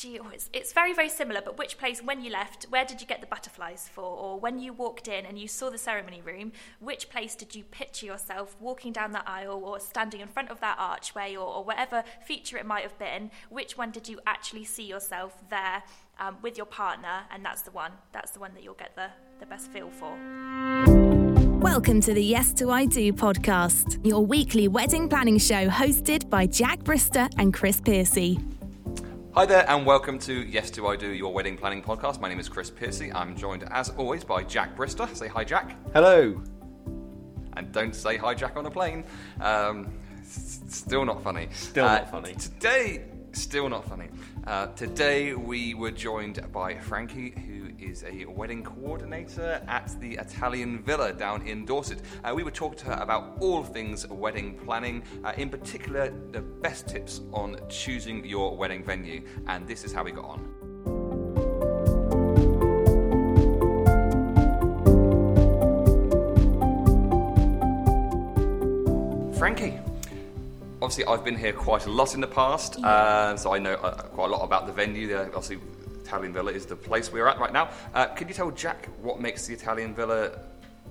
do you, it's, it's very, very similar, but which place, when you left, where did you get the butterflies for? Or when you walked in and you saw the ceremony room, which place did you picture yourself walking down that aisle or standing in front of that archway or, or whatever feature it might have been? Which one did you actually see yourself there um, with your partner? And that's the one. That's the one that you'll get the, the best feel for. Welcome to the Yes to I Do podcast, your weekly wedding planning show hosted by Jack Brister and Chris Piercy. Hi there, and welcome to Yes to I Do, your wedding planning podcast. My name is Chris Piercy. I'm joined, as always, by Jack Brister. Say hi, Jack. Hello. And don't say hi, Jack, on a plane. Um, still not funny. Still Uh, not funny. Today, still not funny. Uh, today, we were joined by Frankie, who is a wedding coordinator at the Italian Villa down in Dorset. Uh, we were talking to her about all things wedding planning, uh, in particular, the best tips on choosing your wedding venue. And this is how we got on. Frankie. Obviously, I've been here quite a lot in the past, uh, so I know uh, quite a lot about the venue. The, obviously, Italian Villa is the place we're at right now. Uh, could you tell Jack what makes the Italian Villa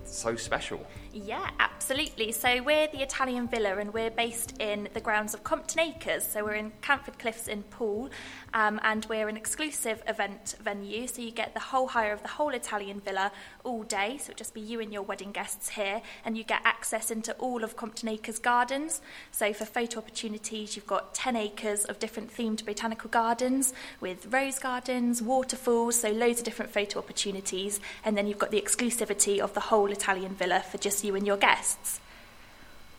so special? Yeah, absolutely. So we're the Italian Villa and we're based in the grounds of Compton Acres. So we're in Canford Cliffs in Poole um, and we're an exclusive event venue. So you get the whole hire of the whole Italian Villa all day. So it'll just be you and your wedding guests here and you get access into all of Compton Acres gardens. So for photo opportunities, you've got 10 acres of different themed botanical gardens with rose gardens, waterfalls, so loads of different photo opportunities. And then you've got the exclusivity of the whole Italian Villa for just you and your guests.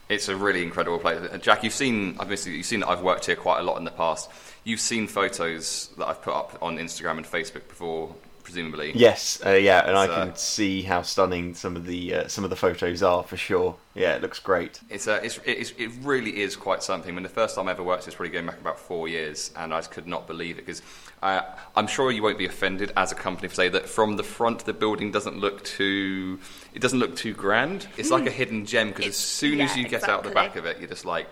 It's a really incredible place. Uh, Jack, you've seen obviously you've seen that I've worked here quite a lot in the past. You've seen photos that I've put up on Instagram and Facebook before, presumably. Yes, uh, yeah, and I can see how stunning some of the uh, some of the photos are for sure. Yeah, it looks great. It's, uh, it's, it's, it really is quite something. When the first time I ever worked, it's probably going back about four years, and I just could not believe it because uh, I'm sure you won't be offended as a company to say that from the front the building doesn't look too it doesn't look too grand. It's like a hidden gem because as It's- soon as you get out the back of it, you're just like,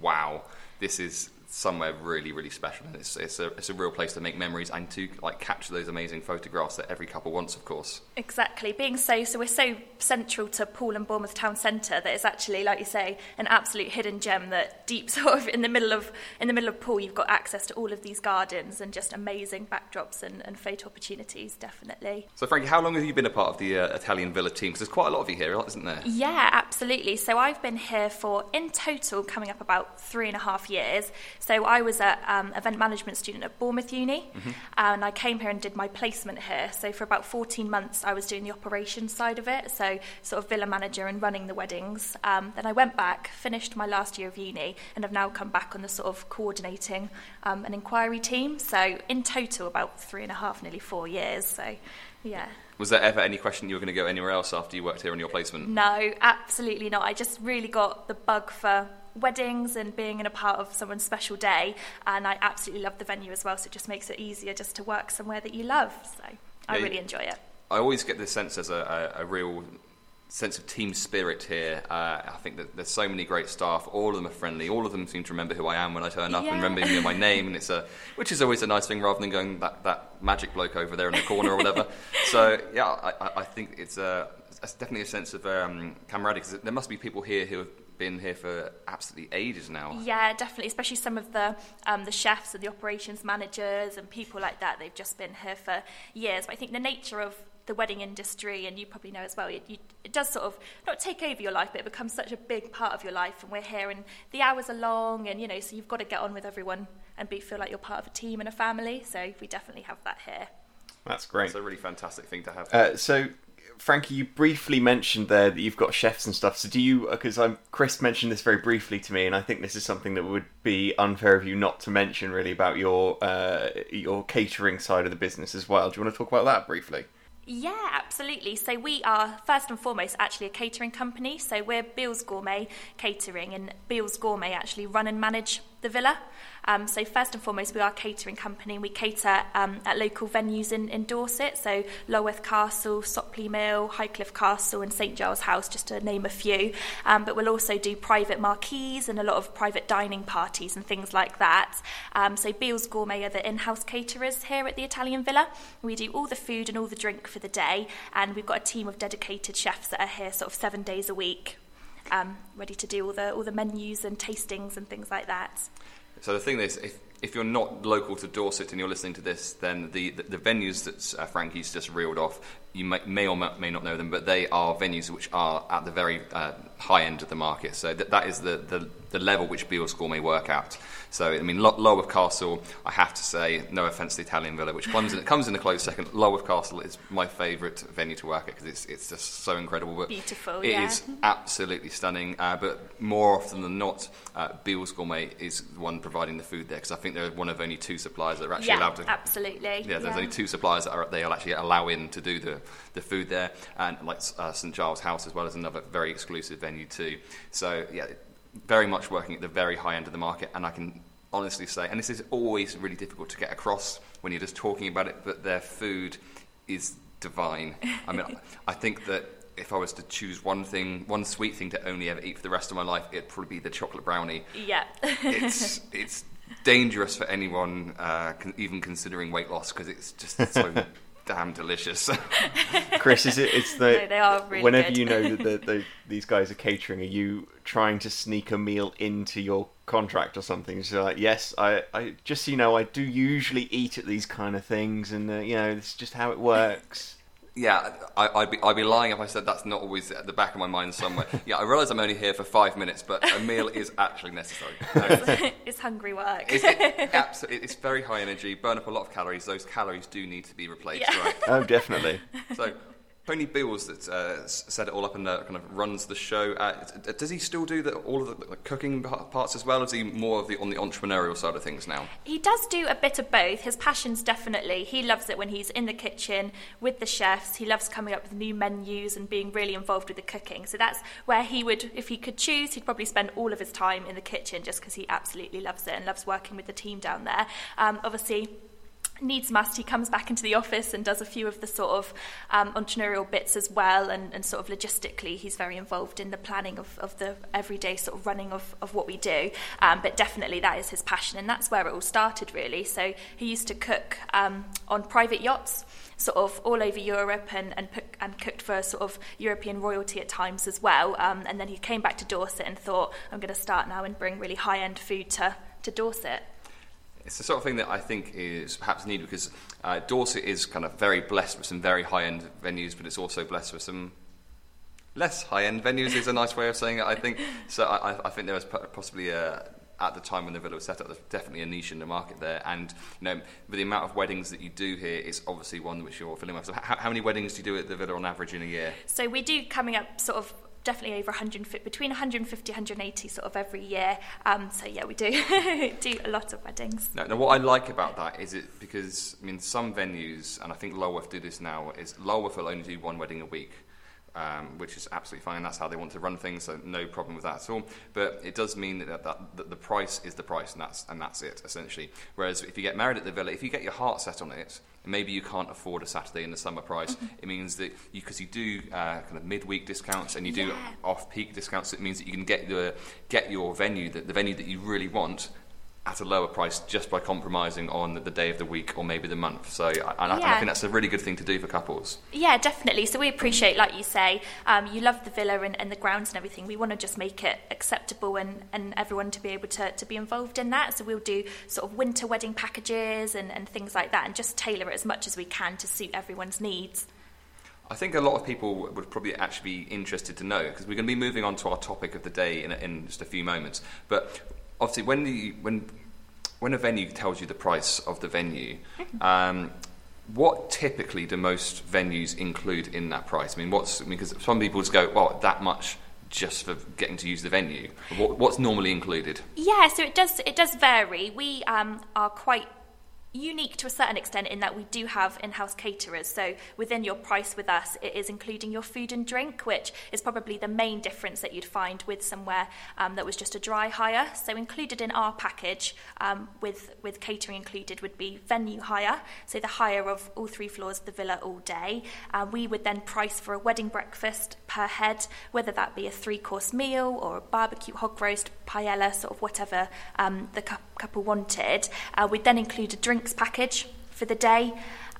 wow, this is somewhere really really special and it's, it's, a, it's a real place to make memories and to like capture those amazing photographs that every couple wants of course Exactly. Being so, so we're so central to Poole and Bournemouth town centre that it's actually, like you say, an absolute hidden gem that deep sort of in the middle of in the middle of Poole, you've got access to all of these gardens and just amazing backdrops and, and photo opportunities. Definitely. so frankie how long have you been a part of the uh, italian villa team because there's quite a lot of you here isn't there Yeah, absolutely. So I've been here for, in total, coming up about three and a half years. So I was an um, event management student at Bournemouth Uni, and I came here and did my placement here. So for about 14 months, I was doing the operations side of it, so sort of villa manager and running the weddings. Um, then I went back, finished my last year of uni, and have now come back on the sort of coordinating um, an inquiry team. So in total, about three and a half, nearly four years. So yeah. Was there ever any question you were going to go anywhere else after you worked here on your placement? No, absolutely not. I just really got the bug for weddings and being in a part of someone's special day, and I absolutely love the venue as well. So it just makes it easier just to work somewhere that you love. So I Yeah, really enjoy it. I always get this sense as a, a, a real sense of team spirit here. Uh, I think that there's so many great staff. All of them are friendly. All of them seem to remember who I am when I turn up and Yeah. remember me and my name. And it's a, which is always a nice thing rather than going that, that magic bloke over there in the corner or whatever. so yeah, I, I- think it's a it's definitely a sense of um, camaraderie because there must be people here who have been here for absolutely ages now. Yeah, definitely. Especially some of the um, the chefs and the operations managers and people like that. They've just been here for years. But I think the nature of the wedding industry, and you probably know as well, it, you, it does sort of not take over your life, but it becomes such a big part of your life. And we're here, and the hours are long, and you know, so you've got to get on with everyone and be feel like you're part of a team and a family. So we definitely have that here. That's great. It's a really fantastic thing to have. Uh, so, Frankie, you briefly mentioned there that you've got chefs and stuff. So, do you? Because I'm Chris mentioned this very briefly to me, and I think this is something that would be unfair of you not to mention, really, about your uh, your catering side of the business as well. Do you want to talk about that briefly? Yeah, absolutely. So we are first and foremost actually a catering company. So we're Beals Gourmet Catering, and Beals Gourmet actually run and manage the villa. Um, so first and foremost, we are a catering company. We cater um, at local venues in, in Dorset, so Lulworth Castle, Sopley Mill, Highcliffe Castle, and St Giles House, just to name a few. Um, but we'll also do private marquees and a lot of private dining parties and things like that. Um, so Beals Gourmet are the in-house caterers here at the Italian Villa. We do all the food and all the drink for the day, and we've got a team of dedicated chefs that are here sort of seven days a week um, ready to do all the all the menus and tastings and things like that. So the thing is, if if you're not local to Dorset and you're listening to this, then the the, the venues that uh, Frankie's just reeled off, you may, may, or may not know them, but they are venues which are at the very uh, high end of the market. So that, that is the, the, the level which Beals may work at. So, I mean, Lulworth Castle, I have to say, no offence to the Italian Villa, which comes in, it comes in a close second. Lulworth Castle is my favourite venue to work at because it's, it's just so incredible. But Beautiful, It yeah. is absolutely stunning. Uh, but more often than not, uh, Beals Gourmet is the one providing the food there because I think they're one of only two suppliers that are actually yeah, allowed to. absolutely. Yeah, there's only two suppliers that are, they'll actually allow in to do the, the food there, and like uh, St Giles House as well as another very exclusive venue too. So yeah, very much working at the very high end of the market, and I can honestly say, and this is always really difficult to get across when you're just talking about it, but their food is divine. I mean, I think that if I was to choose one thing, one sweet thing to only ever eat for the rest of my life, it'd probably be the chocolate brownie. Yeah. It's it's dangerous for anyone uh, con- even considering weight loss because it's just so damn delicious. Chris, is it? It's the No, they are really whenever good. you know that the, the, these guys are catering, are you trying to sneak a meal into your contract or something? So like, yes, I, I just you know, I do usually eat at these kind of things, and uh, you know, this is just how it works. Yeah, I, I'd, be, I'd be lying if I said that's not always at the back of my mind somewhere. Yeah, I realise I'm only here for five minutes, but a meal is actually necessary. No, it's- it's hungry work. it's, it, absolutely, it's very high energy, burn up a lot of calories. Those calories do need to be replaced, Yeah. right? Oh, definitely. So, Tony Beals that uh, set it all up and uh, kind of runs the show. Uh, does he still do the, all of the, the cooking parts as well? Or is he more of the on the entrepreneurial side of things now? He does do a bit of both. His passion's definitely, he loves it when he's in the kitchen with the chefs. He loves coming up with new menus and being really involved with the cooking. So that's where he would, if he could choose, he'd probably spend all of his time in the kitchen just because he absolutely loves it and loves working with the team down there. Um, obviously, needs must he comes back into the office and does a few of the sort of um, entrepreneurial bits as well and, and sort of logistically he's very involved in the planning of, of the everyday sort of running of, of what we do. Um, but definitely that is his passion and that's where it all started really. So he used to cook um, on private yachts sort of all over Europe and, and, put, and cooked for sort of European royalty at times as well. Um, and then he came back to Dorset and thought I'm going to start now and bring really high-end food to, to Dorset It's the sort of thing that I think is perhaps needed because uh, Dorset is kind of very blessed with some very high end venues, but it's also blessed with some less high end venues, is a nice way of saying it, I think. So I, I- think there was possibly a. At the time when the villa was set up, there's definitely a niche in the market there, and you know, with the amount of weddings that you do here, it's obviously one which you're filling up. So, how, how many weddings do you do at the villa on average in a year? So we do coming up sort of definitely over 150, between 150 180 sort of every year. Um, so yeah, we do do a lot of weddings. No, now what I like about that is it because I mean some venues, and I think Lulworth do this now, is Lulworth will only do one wedding a week, um, which is absolutely fine. That's how they want to run things, so no problem with that at all. But it does mean that, that, that the price is the price, and that's and that's it essentially. Whereas if you get married at the villa, if you get your heart set on it. Maybe you can't afford a Saturday in the summer price. It means that you, because you do uh, kind of midweek discounts and you do Yeah. off-peak discounts, it means that you can get the get your venue, the, the venue that you really want, at a lower price just by compromising on the, day of the week or maybe the month. So, I- and I, and I think that's a really good thing to do for couples. Yeah, definitely. So we appreciate, like you say, um, you love the villa and, and the grounds and everything. We want to just make it acceptable and, and everyone to be able to, to be involved in that. So we'll do sort of winter wedding packages and, and things like that and just tailor it as much as we can to suit everyone's needs. I think a lot of people would probably actually be interested to know because we're going to be moving on to our topic of the day in, in just a few moments. But obviously, when the when when a venue tells you the price of the venue, um, what typically do most venues include in that price? I mean, what's because some people just go, "Well, that much." Just for getting to use the venue, what, what's normally included? Yeah, so it does it does vary. We um, are quite unique to a certain extent in that we do have in-house caterers. So within your price with us it is including your food and drink which is probably the main difference that you'd find with somewhere um, that was just a dry hire. So included in our package um, with with catering included would be venue hire. So the hire of all three floors of the villa all day. Uh, we would then price for a wedding breakfast per head whether that be a three course meal or a barbecue hog roast paella sort of whatever um, the couple wanted. Uh, we'd then include a drink drinks package for the day.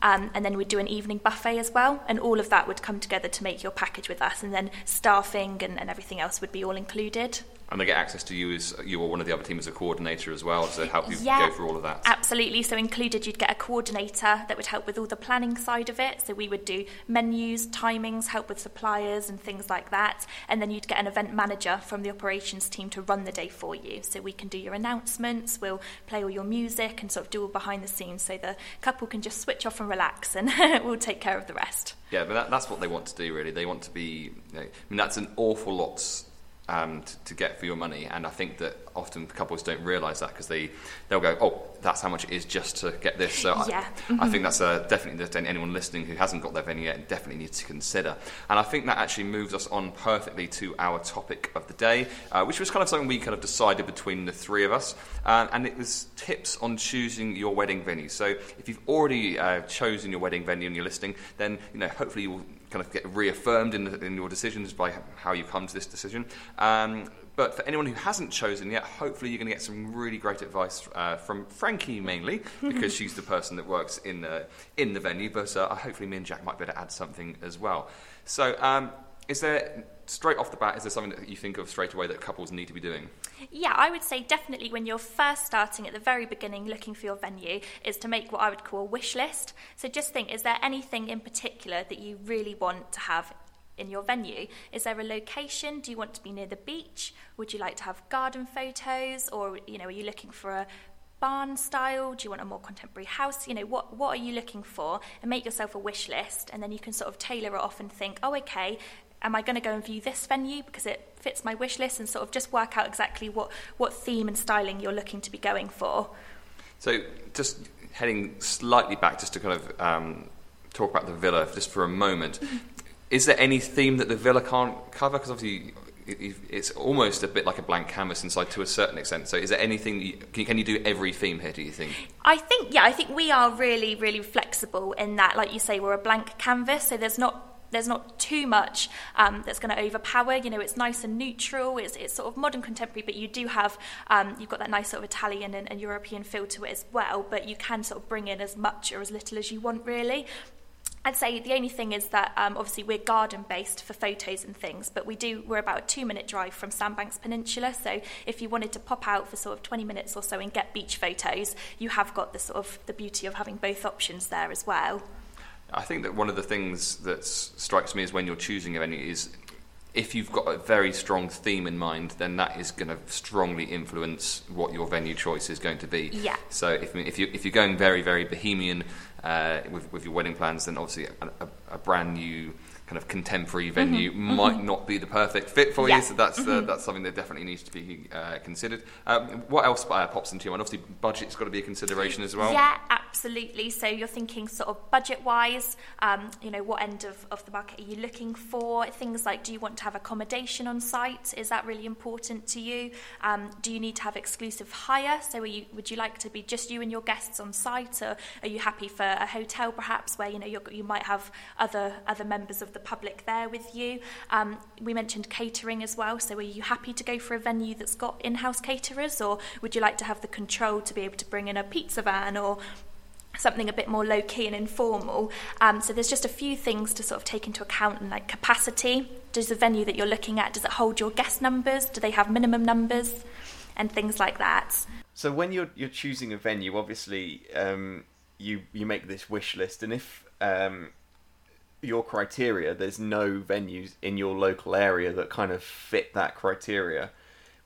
Um, and then we'd do an evening buffet as well, and all of that would come together to make your package with us, and then staffing and, and everything else would be all included. And they get access to you as you or one of the other team as a coordinator as well to help you yeah, go through all of that. Absolutely. So included, you'd get a coordinator that would help with all the planning side of it. So we would do menus, timings, help with suppliers and things like that. And then you'd get an event manager from the operations team to run the day for you. So we can do your announcements, we'll play all your music and sort of do all behind the scenes so the couple can just switch off and relax and we'll take care of the rest. Yeah, but that, that's what they want to do really. They want to be, you know, I mean, that's an awful lot um, to, to, get for your money. And I think that often couples don't realise that because they they'll go, oh, that's how much it is just to get this. So yeah. I, mm-hmm. I, think that's a, definitely that anyone listening who hasn't got their venue yet definitely needs to consider. And I think that actually moves us on perfectly to our topic of the day, uh, which was kind of something we kind of decided between the three of us, uh, and it was tips on choosing your wedding venue. So if you've already uh, chosen your wedding venue and you're listening, then you know hopefully you will kind of get reaffirmed in, in your decisions by how you come to this decision. Um, but for anyone who hasn't chosen yet, hopefully you're going to get some really great advice uh, from Frankie mainly, because she's the person that works in the, in the venue. But uh, hopefully me and Jack might be able to add something as well. So, um, is there straight off the bat, is there something that you think of straight away that couples need to be doing? Yeah, I would say definitely when you're first starting at the very beginning looking for your venue is to make what I would call a wish list. So just think, is there anything in particular that you really want to have in your venue? Is there a location? Do you want to be near the beach? Would you like to have garden photos? Or, you know, are you looking for a barn style? Do you want a more contemporary house? You know, what, what are you looking for? And make yourself a wish list, and then you can sort of tailor it off and think, oh, okay, am I going to go and view this venue because it fits my wish list and sort of just work out exactly what, what theme and styling you're looking to be going for. So just heading slightly back just to kind of um, talk about the villa just for a moment. Mm-hmm. Is there any theme that the villa can't cover? Because obviously it's almost a bit like a blank canvas inside to a certain extent. So, is there anything you, can, can, you do every theme here? Do you think? I think yeah. I think we are really really flexible in that, like you say, we're a blank canvas. So there's not there's not too much um, that's going to overpower. You know, it's nice and neutral. It's, it's sort of modern contemporary, but you do have um, you've got that nice sort of Italian and, and European feel to it as well. But you can sort of bring in as much or as little as you want, really. I'd say the only thing is that um, obviously we're garden based for photos and things, but we do we're about a two minute drive from Sandbanks Peninsula. So if you wanted to pop out for sort of 20 minutes or so and get beach photos, you have got the sort of the beauty of having both options there as well. I think that one of the things that strikes me is when you're choosing a venue is if you've got a very strong theme in mind, then that is going to strongly influence what your venue choice is going to be. Yeah. So if, if you if you're going very very bohemian uh, with with your wedding plans, then obviously a, a, a brand new kind of contemporary venue mm-hmm. might mm-hmm. not be the perfect fit for yeah. you. So that's uh, mm-hmm. uh, that's something that definitely needs to be uh, considered. Um, what else uh, pops into your mind? Obviously, budget's got to be a consideration as well. Yeah, absolutely. So you're thinking sort of budget wise. Um, you know, what end of, of the market are you looking for? Things like, do you want to have accommodation on site? Is that really important to you? Um, do you need to have exclusive hire? So you, would you like to be just you and your guests on site, or are you happy for a hotel perhaps where you know you might have other other members of the the public there with you. Um, we mentioned catering as well. So, are you happy to go for a venue that's got in house caterers, or would you like to have the control to be able to bring in a pizza van or something a bit more low key and informal. Um, so there's just a few things to sort of take into account, and like capacity. Does the venue that you're looking at does it hold your guest numbers? Do they have minimum numbers, and things like that. So when you're you're choosing a venue, obviously um, you you make this wish list, and if um, your criteria, there's no venues in your local area that kind of fit that criteria.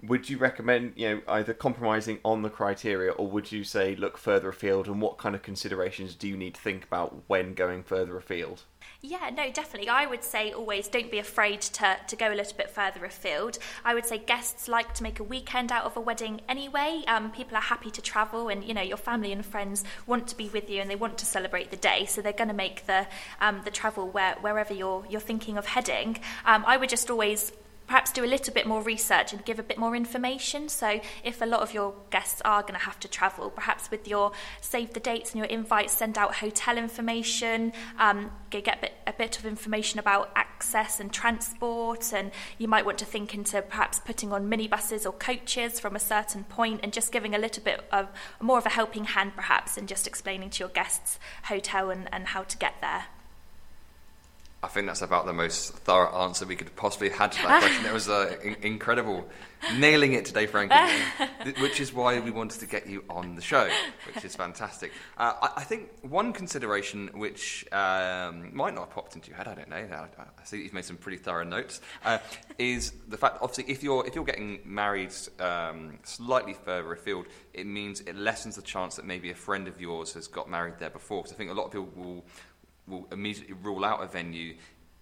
Would you recommend you know either compromising on the criteria or would you say look further afield and what kind of considerations do you need to think about when going further afield yeah, no, definitely. I would say always don't be afraid to, to go a little bit further afield. I would say guests like to make a weekend out of a wedding anyway. Um, people are happy to travel, and you know your family and friends want to be with you and they want to celebrate the day, so they're going to make the um, the travel where, wherever you're you're thinking of heading. Um, I would just always perhaps do a little bit more research and give a bit more information. So, if a lot of your guests are going to have to travel, perhaps with your save the dates and your invites, send out hotel information, um, get a bit, a bit of information about access and transport. And you might want to think into perhaps putting on minibuses or coaches from a certain point and just giving a little bit of more of a helping hand, perhaps, and just explaining to your guests hotel and, and how to get there. I think that's about the most thorough answer we could possibly have had to that question. It was uh, in- incredible. Nailing it today, Frankie, which is why we wanted to get you on the show, which is fantastic. Uh, I-, I, think one consideration which um, might not have popped into your head, I don't know, I, I see that you've made some pretty thorough notes, uh, is the fact, obviously, if you're, if you're getting married um, slightly further afield, it means it lessens the chance that maybe a friend of yours has got married there before. Because I think a lot of people will will immediately rule out a venue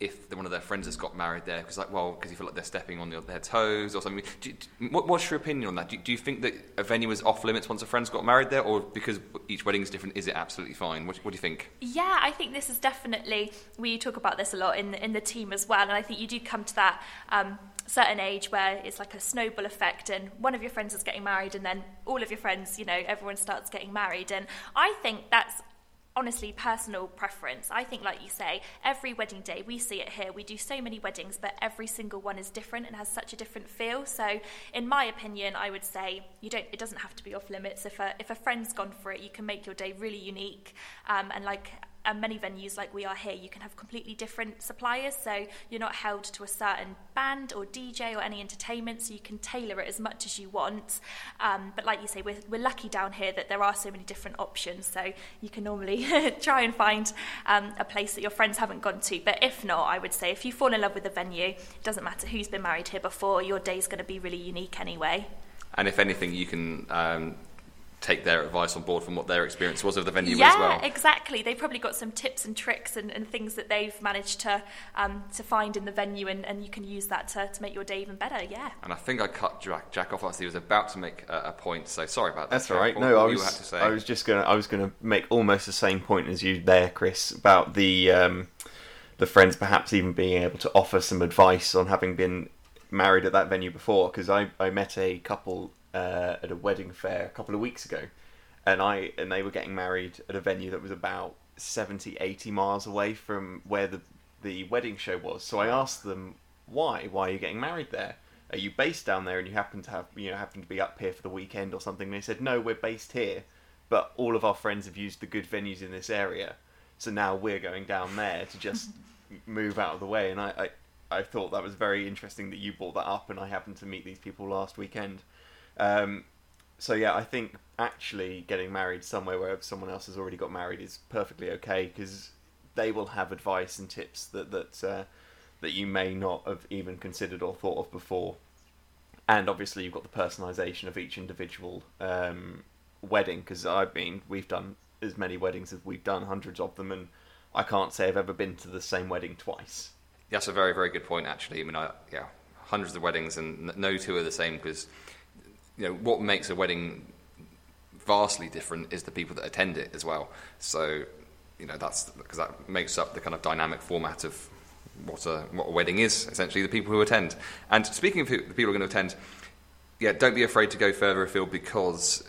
if one of their friends has got married there because like well because you feel like they're stepping on their toes or something. Do, do, what, what's your opinion on that? Do, do, you think that a venue is off limits once a friend's got married there or because each wedding is different is it absolutely fine? What, what do you think? Yeah i think this is definitely we talk about this a lot in, in the team as well and i think you do come to that um, certain age where it's like a snowball effect and one of your friends is getting married and then all of your friends you know everyone starts getting married. And i think that's honestly personal preference. I think, like you say, every wedding day, we see it here. We do so many weddings, but every single one is different and has such a different feel. So, in my opinion, I would say you don't. It doesn't have to be off limits. If a if a friend's gone for it, you can make your day really unique. Um, and like and many venues like we are here, you can have completely different suppliers. So you're not held to a certain band or DJ or any entertainment, so you can tailor it as much as you want. Um, but like you say, we're, we're lucky down here that there are so many different options. So you can normally try and find um, a place that your friends haven't gone to. But if not, I would say if you fall in love with a venue, it doesn't matter who's been married here before, your day's going to be really unique anyway. And if anything, you can um, take their advice on board from what their experience was of the venue yeah, as well. Yeah, exactly. They've probably got some tips and tricks and, and things that they've managed to um, to find in the venue, and, and you can use that to, to make your day even better. Yeah. And I think I cut Jack, Jack off as he was about to make a, a point. So sorry about that. That's all right. What, no, what I was I was just gonna I was gonna make almost the same point as you there, Chris, about the um, the friends perhaps even being able to offer some advice on having been married at that venue before because I, I met a couple uh, at a wedding fair a couple of weeks ago. And I and they were getting married at a venue that was about 70 80 miles away from where the the wedding show was. So I asked them why? Why are you getting married there? Are you based down there and you happen to have you know happen to be up here for the weekend or something? And they said no we're based here but all of our friends have used the good venues in this area. So now we're going down there to just move out of the way. And I, I I thought that was very interesting that you brought that up and I happened to meet these people last weekend um, so yeah, I think actually getting married somewhere where someone else has already got married is perfectly okay because they will have advice and tips that that uh, that you may not have even considered or thought of before. And obviously, you've got the personalisation of each individual um, wedding because I've been we've done as many weddings as we've done, hundreds of them, and I can't say I've ever been to the same wedding twice. That's a very very good point actually. I mean, I, yeah, hundreds of weddings and no two are the same because you know what makes a wedding vastly different is the people that attend it as well. So you know that's because that makes up the kind of dynamic format of what a what a wedding is essentially the people who attend. And speaking of who, the people who are going to attend, yeah, don't be afraid to go further afield because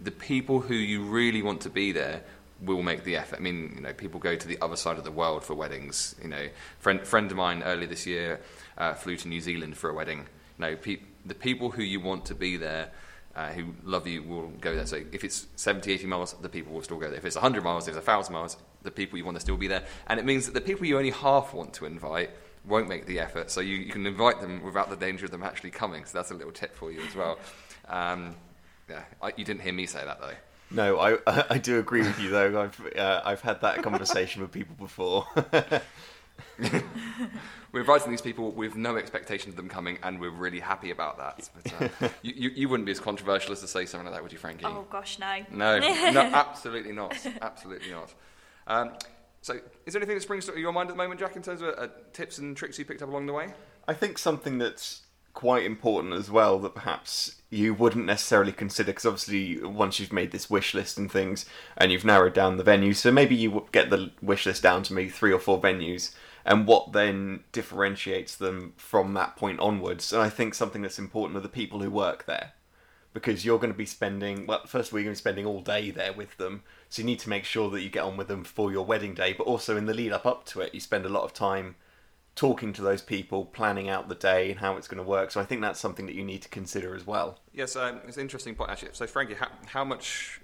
the people who you really want to be there will make the effort. I mean, you know, people go to the other side of the world for weddings. You know, friend friend of mine earlier this year uh, flew to New Zealand for a wedding. You know, pe- the people who you want to be there, uh, who love you, will go there. So if it's 70, 80 miles, the people will still go there. If it's 100 miles, if it's 1,000 miles, the people you want to still be there. And it means that the people you only half want to invite won't make the effort. So you, you can invite them without the danger of them actually coming. So that's a little tip for you as well. Um, yeah, I, you didn't hear me say that though. No, I I do agree with you though. I've uh, I've had that conversation with people before. we're inviting these people with no expectation of them coming, and we're really happy about that. But uh, you, you, you wouldn't be as controversial as to say something like that, would you, Frankie? Oh gosh, no. No, no, absolutely not. Absolutely not. Um, so, is there anything that springs to your mind at the moment, Jack, in terms of uh, tips and tricks you picked up along the way? I think something that's quite important as well that perhaps you wouldn't necessarily consider because obviously once you've made this wish list and things and you've narrowed down the venues so maybe you get the wish list down to maybe three or four venues and what then differentiates them from that point onwards and i think something that's important are the people who work there because you're going to be spending well first of all you're going to be spending all day there with them so you need to make sure that you get on with them for your wedding day but also in the lead up up to it you spend a lot of time talking to those people, planning out the day and how it's going to work. So I think that's something that you need to consider as well. Yes, um, it's an interesting point actually. So, Frankie, how, how, much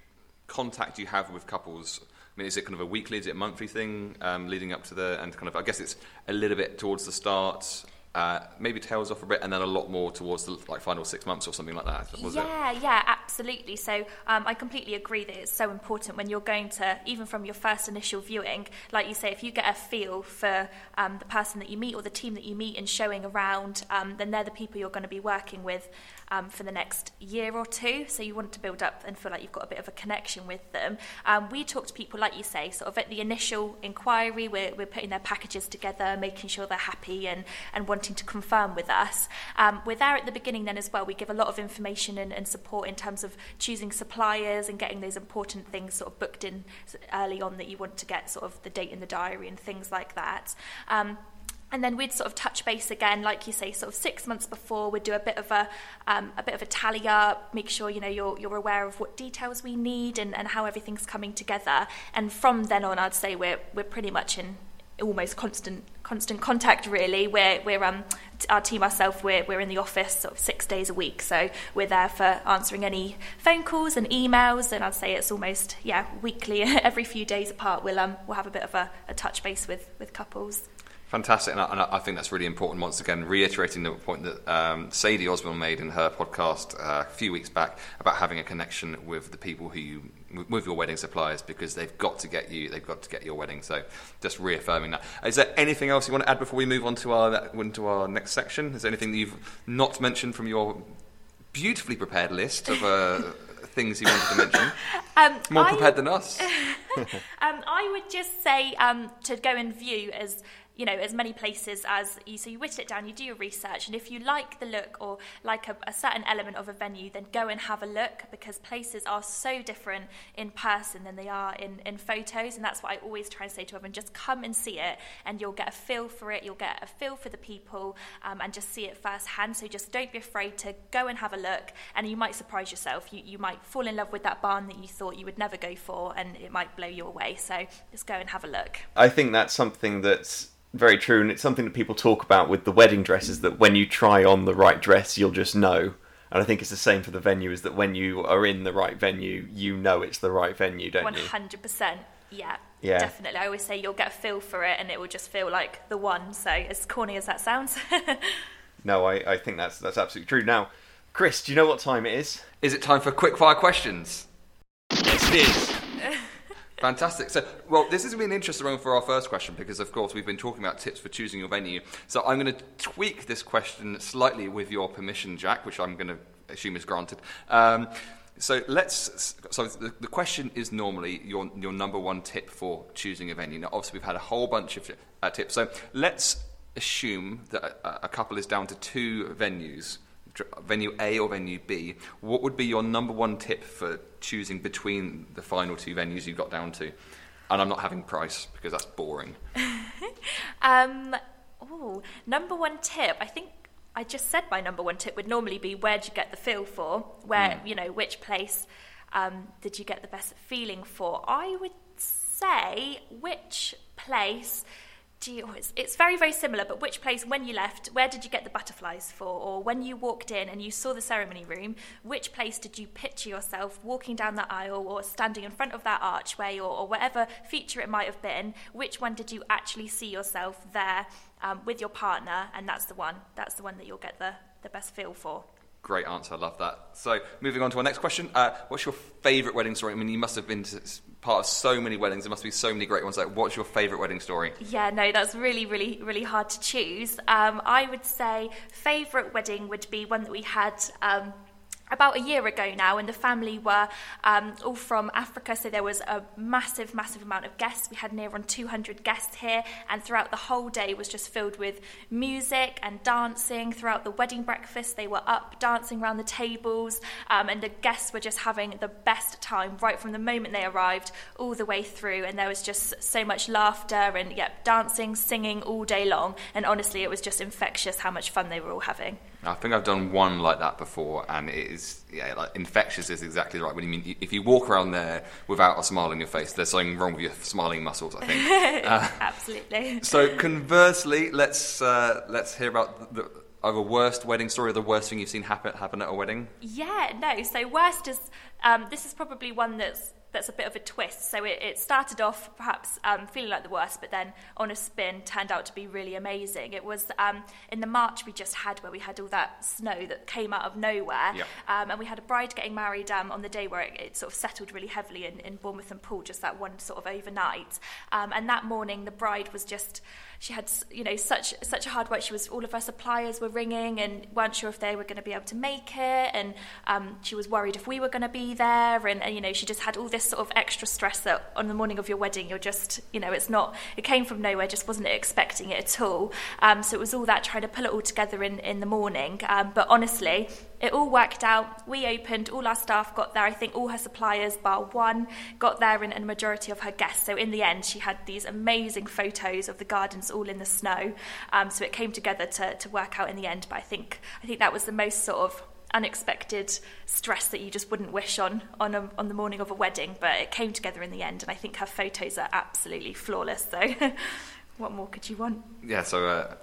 contact do you have with couples? I mean, is it kind of a weekly, is it a monthly thing um, leading up to the, and kind of, I guess it's a little bit towards the start, uh, maybe tails off a bit, and then a lot more towards the like final six months or something like that. yeah, it? yeah, absolutely. So um, I completely agree that it's so important when you're going to even from your first initial viewing, like you say, if you get a feel for um, the person that you meet or the team that you meet and showing around, um, then they're the people you're going to be working with um, for the next year or two. So you want to build up and feel like you've got a bit of a connection with them. Um, we talk to people, like you say, sort of at the initial inquiry, we're, we're putting their packages together, making sure they're happy and, and wanting to confirm with us. Um, we're there at the beginning then as well. We give a lot of information and, and support in terms of choosing suppliers and getting those important things sort of booked in early on that you want to get sort of the date in the diary and things like that. Um, and then we'd sort of touch base again, like you say, sort of six months before. We'd do a bit of a um, a bit of a tally up, make sure you know you're you're aware of what details we need and, and how everything's coming together. And from then on, I'd say we're we're pretty much in almost constant constant contact. Really, we're we're um our team ourselves we're we're in the office sort of six days a week, so we're there for answering any phone calls and emails. And I'd say it's almost yeah weekly, every few days apart. We'll um we'll have a bit of a, a touch base with with couples. Fantastic, and I, and I, think that's really important. Once again, reiterating the point that um, Sadie Osborne made in her podcast uh, a few weeks back about having a connection with the people who you with your wedding suppliers because they've got to get you, they've got to get your wedding. So, just reaffirming that. Is there anything else you want to add before we move on to our into our next section? Is there anything that you've not mentioned from your beautifully prepared list of? Uh, things you wanted to mention? Um, More prepared I, than us. um, I would just say um, to go and view as you know as many places as you so you whittle it down you do your research and if you like the look or like a, a, certain element of a venue then go and have a look because places are so different in person than they are in, in photos and that's what I always try and say to everyone just come and see it and you'll get a feel for it you'll get a feel for the people um, and just see it firsthand so just don't be afraid to go and have a look and you might surprise yourself you, you might fall in love with that barn that you thought you would never go for and it might blow you away so just go and have a look. I think that's something that's very true, and it's something that people talk about with the wedding dresses. That when you try on the right dress, you'll just know. And I think it's the same for the venue. Is that when you are in the right venue, you know it's the right venue, don't 100%, you? One hundred percent. Yeah. Yeah. Definitely. I always say you'll get a feel for it, and it will just feel like the one. So as corny as that sounds. no, I, I think that's that's absolutely true. Now, Chris, do you know what time it is? Is it time for quick fire questions? Yes, it is. Fantastic. So, well, this has been an interesting for our first question because, of course, we've been talking about tips for choosing your venue. So, I'm going to tweak this question slightly with your permission, Jack, which I'm going to assume is granted. Um, so let's. So the, the, question is normally your your number one tip for choosing a venue. Now, obviously, we've had a whole bunch of uh, tips. So let's assume that a, a couple is down to two venues venue A or venue B, what would be your number one tip for choosing between the final two venues you got down to? And I'm not having price because that's boring. um, oh, number one tip. I think I just said my number one tip would normally be where'd you get the feel for? Where, mm. you know, which place um, did you get the best feeling for? I would say which place do you, it's, it's very, very similar, but which place, when you left, where did you get the butterflies for? Or when you walked in and you saw the ceremony room, which place did you picture yourself walking down that aisle or standing in front of that archway or, or whatever feature it might have been? Which one did you actually see yourself there um, with your partner? And that's the one. That's the one that you'll get the, the best feel for. Great answer. I love that. So, moving on to our next question. Uh, what's your favourite wedding story? I mean, you must have been part of so many weddings. There must be so many great ones. Like, what's your favourite wedding story? Yeah, no, that's really, really, really hard to choose. Um, I would say favourite wedding would be one that we had. Um, about a year ago now, and the family were um, all from Africa, so there was a massive, massive amount of guests. We had near on 200 guests here, and throughout the whole day was just filled with music and dancing. Throughout the wedding breakfast, they were up dancing around the tables, um, and the guests were just having the best time right from the moment they arrived all the way through. And there was just so much laughter and yeah, dancing, singing all day long. And honestly, it was just infectious how much fun they were all having. I think I've done one like that before, and it is yeah, like infectious is exactly right. When you mean if you walk around there without a smile on your face, there's something wrong with your smiling muscles. I think. Absolutely. so conversely, let's uh, let's hear about the, of a worst wedding story, or the worst thing you've seen happen happen at a wedding. Yeah, no. So worst is um, this is probably one that's that's a bit of a twist. So it, it started off perhaps um, feeling like the worst, but then on a spin turned out to be really amazing. It was um, in the March we just had where we had all that snow that came out of nowhere, Yeah. um, and we had a bride getting married um, on the day where it, it sort of settled really heavily in, in Bournemouth and Poole, just that one sort of overnight. Um, and that morning the bride was just she had you know such such a hard work. She was all of her suppliers were ringing and weren't sure if they were going to be able to make it, and um, she was worried if we were going to be there, and, and you know she just had all this sort of extra stress that on the morning of your wedding you're just you know it's not it came from nowhere, just wasn't expecting it at all. Um, so it was all that trying to pull it all together in in the morning. Um, but honestly, it all worked out. We opened, all our staff got there. I think all her suppliers, bar one, got there, and, and a majority of her guests. So in the end, she had these amazing photos of the gardens all in the snow. Um, so it came together to, to work out in the end. But I think I think that was the most sort of unexpected stress that you just wouldn't wish on on a, on the morning of a wedding. But it came together in the end, and I think her photos are absolutely flawless. So what more could you want? Yeah, so uh,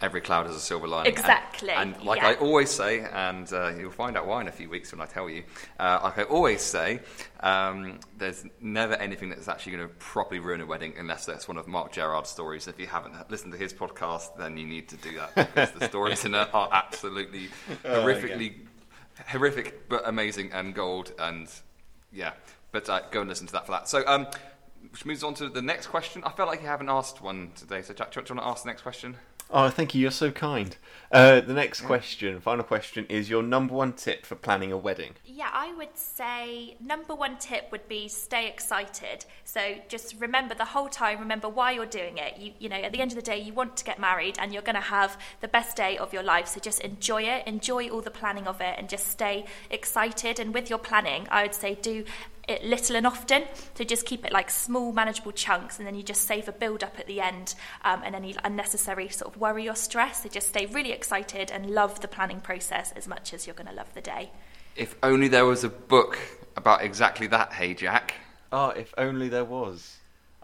every cloud has a silver lining. And- Exactly, And, like yeah. I always say, and uh, you'll find out why in a few weeks when I tell you, uh, like I always say, um, there's never anything that's actually going to properly ruin a wedding unless that's one of Mark Gerard's stories. If you haven't listened to his podcast, then you need to do that because the stories in it are absolutely horrifically horrific but amazing and gold and yeah. But uh, go and listen to that for that. So. Um, which moves on to the next question. I felt like you haven't asked one today, so Jack, do you want to ask the next question? Oh, thank you. You're so kind. Uh, the next question, final question, is your number one tip for planning a wedding. Yeah, I would say number one tip would be stay excited. So just remember the whole time, remember why you're doing it. You, you know, at the end of the day, you want to get married and you're going to have the best day of your life. So just enjoy it, enjoy all the planning of it, and just stay excited. And with your planning, I would say do it little and often. So just keep it like small, manageable chunks, and then you just save a build up at the end um, and any unnecessary sort of worry or stress. So just stay really excited and love the planning process as much as you're going to love the day. If only there was a book about exactly that, hey Jack. Oh, if only there was.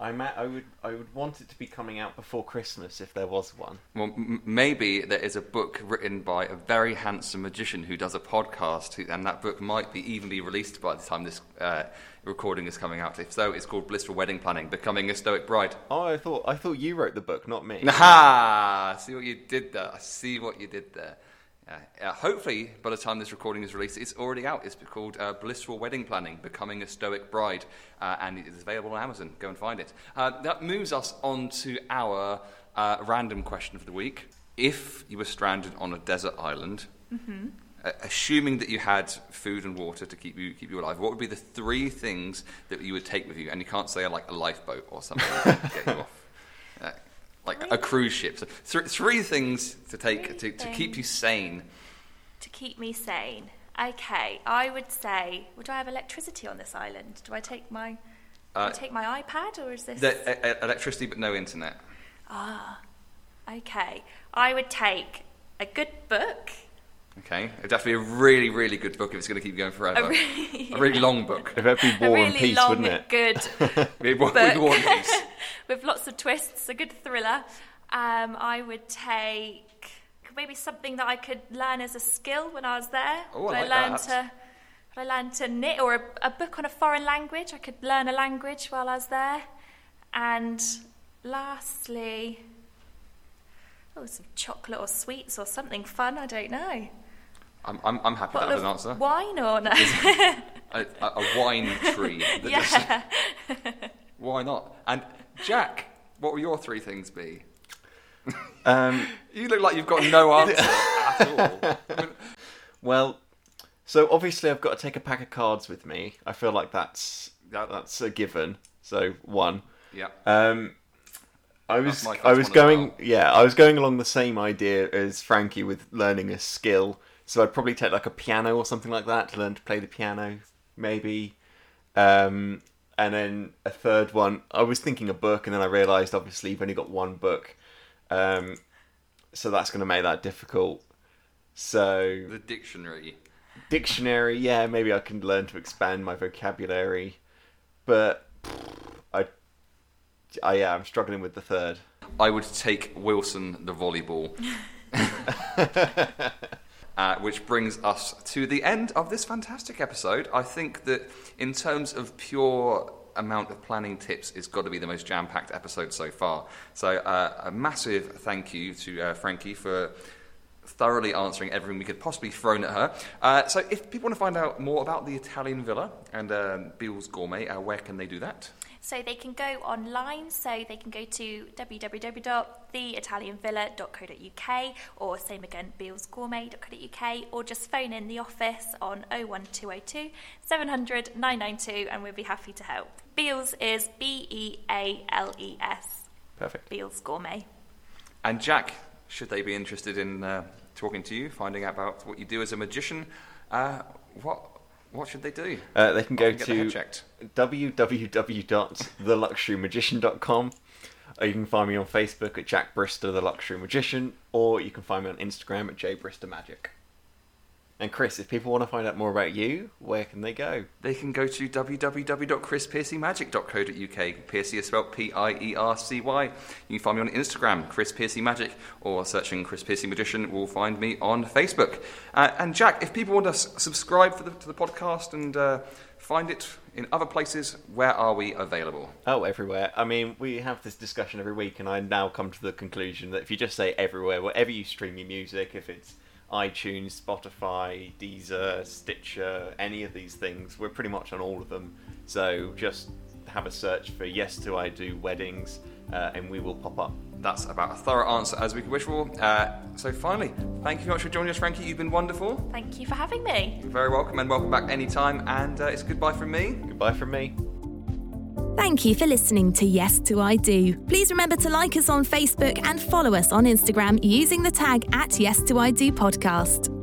I ma- I would I would want it to be coming out before Christmas if there was one. Well, m- maybe there is a book written by a very handsome magician who does a podcast, who, and that book might be even be released by the time this uh, recording is coming out. If so, it's called Blissful Wedding Planning: Becoming a Stoic Bride. Oh, I thought I thought you wrote the book, not me. Ha! See what you did there. I see what you did there. Uh, uh, hopefully, by the time this recording is released, it's already out. It's called uh, Blissful Wedding Planning Becoming a Stoic Bride, uh, and it is available on Amazon. Go and find it. Uh, that moves us on to our uh, random question for the week. If you were stranded on a desert island, uh, assuming that you had food and water to keep you keep you alive, what would be the three things that you would take with you? And you can't say like a lifeboat or something to get you off. Uh, like a cruise ship. So th- three things to take Three to, to keep you sane. To keep me sane. Okay, I would say, would I have electricity on this island? Do I take my, do I Uh, take my iPad or is this? The, e- electricity, but no internet. Ah, okay. I would take a good book. Okay, it'd have to be a really, really good book if it's going to keep going forever. A really, A really long book. If that'd be War really and Peace, long, wouldn't it? good It'd be War- War and Peace. with lots of twists, a good thriller. Um, I would take maybe something that I could learn as a skill when I was there. Oh, I Would like learned that. to would I learned to knit or a, a book on a foreign language. I could learn a language while I was there. And lastly, oh, some chocolate or sweets or something fun. I don't know. I'm, I'm, I'm happy that Bottle was an answer. Wine or no? A, a, a wine tree. that just- why not? And Jack, what will your three things be? Um, You look like you've got no answer at all. I mean, well, so obviously I've got to take a pack of cards with me. I feel like that's That- that's a given. So one. yeah. Um, I was I was going well. yeah I was going along the same idea as Frankie with learning a skill. So I'd probably take like a piano or something like that to learn to play the piano, maybe. Um, and then a third one. I was thinking a book, and then I realised obviously you've only got one book, um, so that's going to make that difficult. So The dictionary. dictionary, yeah, maybe I can learn to expand my vocabulary, but I, I yeah, I'm struggling with the third. I would take Wilson the volleyball. Uh, which brings us to the end of this fantastic episode. I think that in terms of pure amount of planning tips, it's got to be the most jam-packed episode so far. So uh, a massive thank you to uh, Frankie for thoroughly answering everything we could possibly thrown at her. Uh, so if people want to find out more about the Italian Villa and um, Beale's Gourmet, uh, where can they do that? So they can go online, so they can go to www.theitalianvilla.co.uk or same again, bealesgourmet.co.uk or just phone in the office on 01202 700 992 and we'll be happy to help. Beales is B E A L E S, Perfect. Beales Gourmet. And Jack, should they be interested in uh, talking to you, finding out about what you do as a magician, uh, what what should they do? Uh, they can go to www.theluxurymagician.com. Or you can find me on Facebook at Jack Brister, the Luxury Magician, or you can find me on Instagram at jbristermagic. And Chris, if people want to find out more about you, where can they go? They can go to www.chrispiercymagic.co.uk. Piercy is spelled P-I-E-R-C-Y. You can find me on Instagram, Chris Piercy Magic, or searching Chris Piercy Magician will find me on Facebook. Uh, and Jack, if people want to s- subscribe for the, to the podcast and uh, find it in other places, where are we available? Oh, everywhere. I mean, we have this discussion every week, and I now come to the conclusion that if you just say everywhere, wherever you stream your music, if it's iTunes, Spotify, Deezer, Stitcher, any of these things, we're pretty much on all of them. So just have a search for Yes to I Do Weddings, uh, and we will pop up. That's about a thorough answer as we could wish for. Uh, so finally, thank you very much for joining us, Frankie. You've been wonderful. Thank you for having me. You're very welcome and welcome back anytime. And uh, it's goodbye from me. Goodbye from me. Thank you for listening to Yes to I Do. Please remember to like us on Facebook and follow us on Instagram using the tag at Yes to I Do podcast.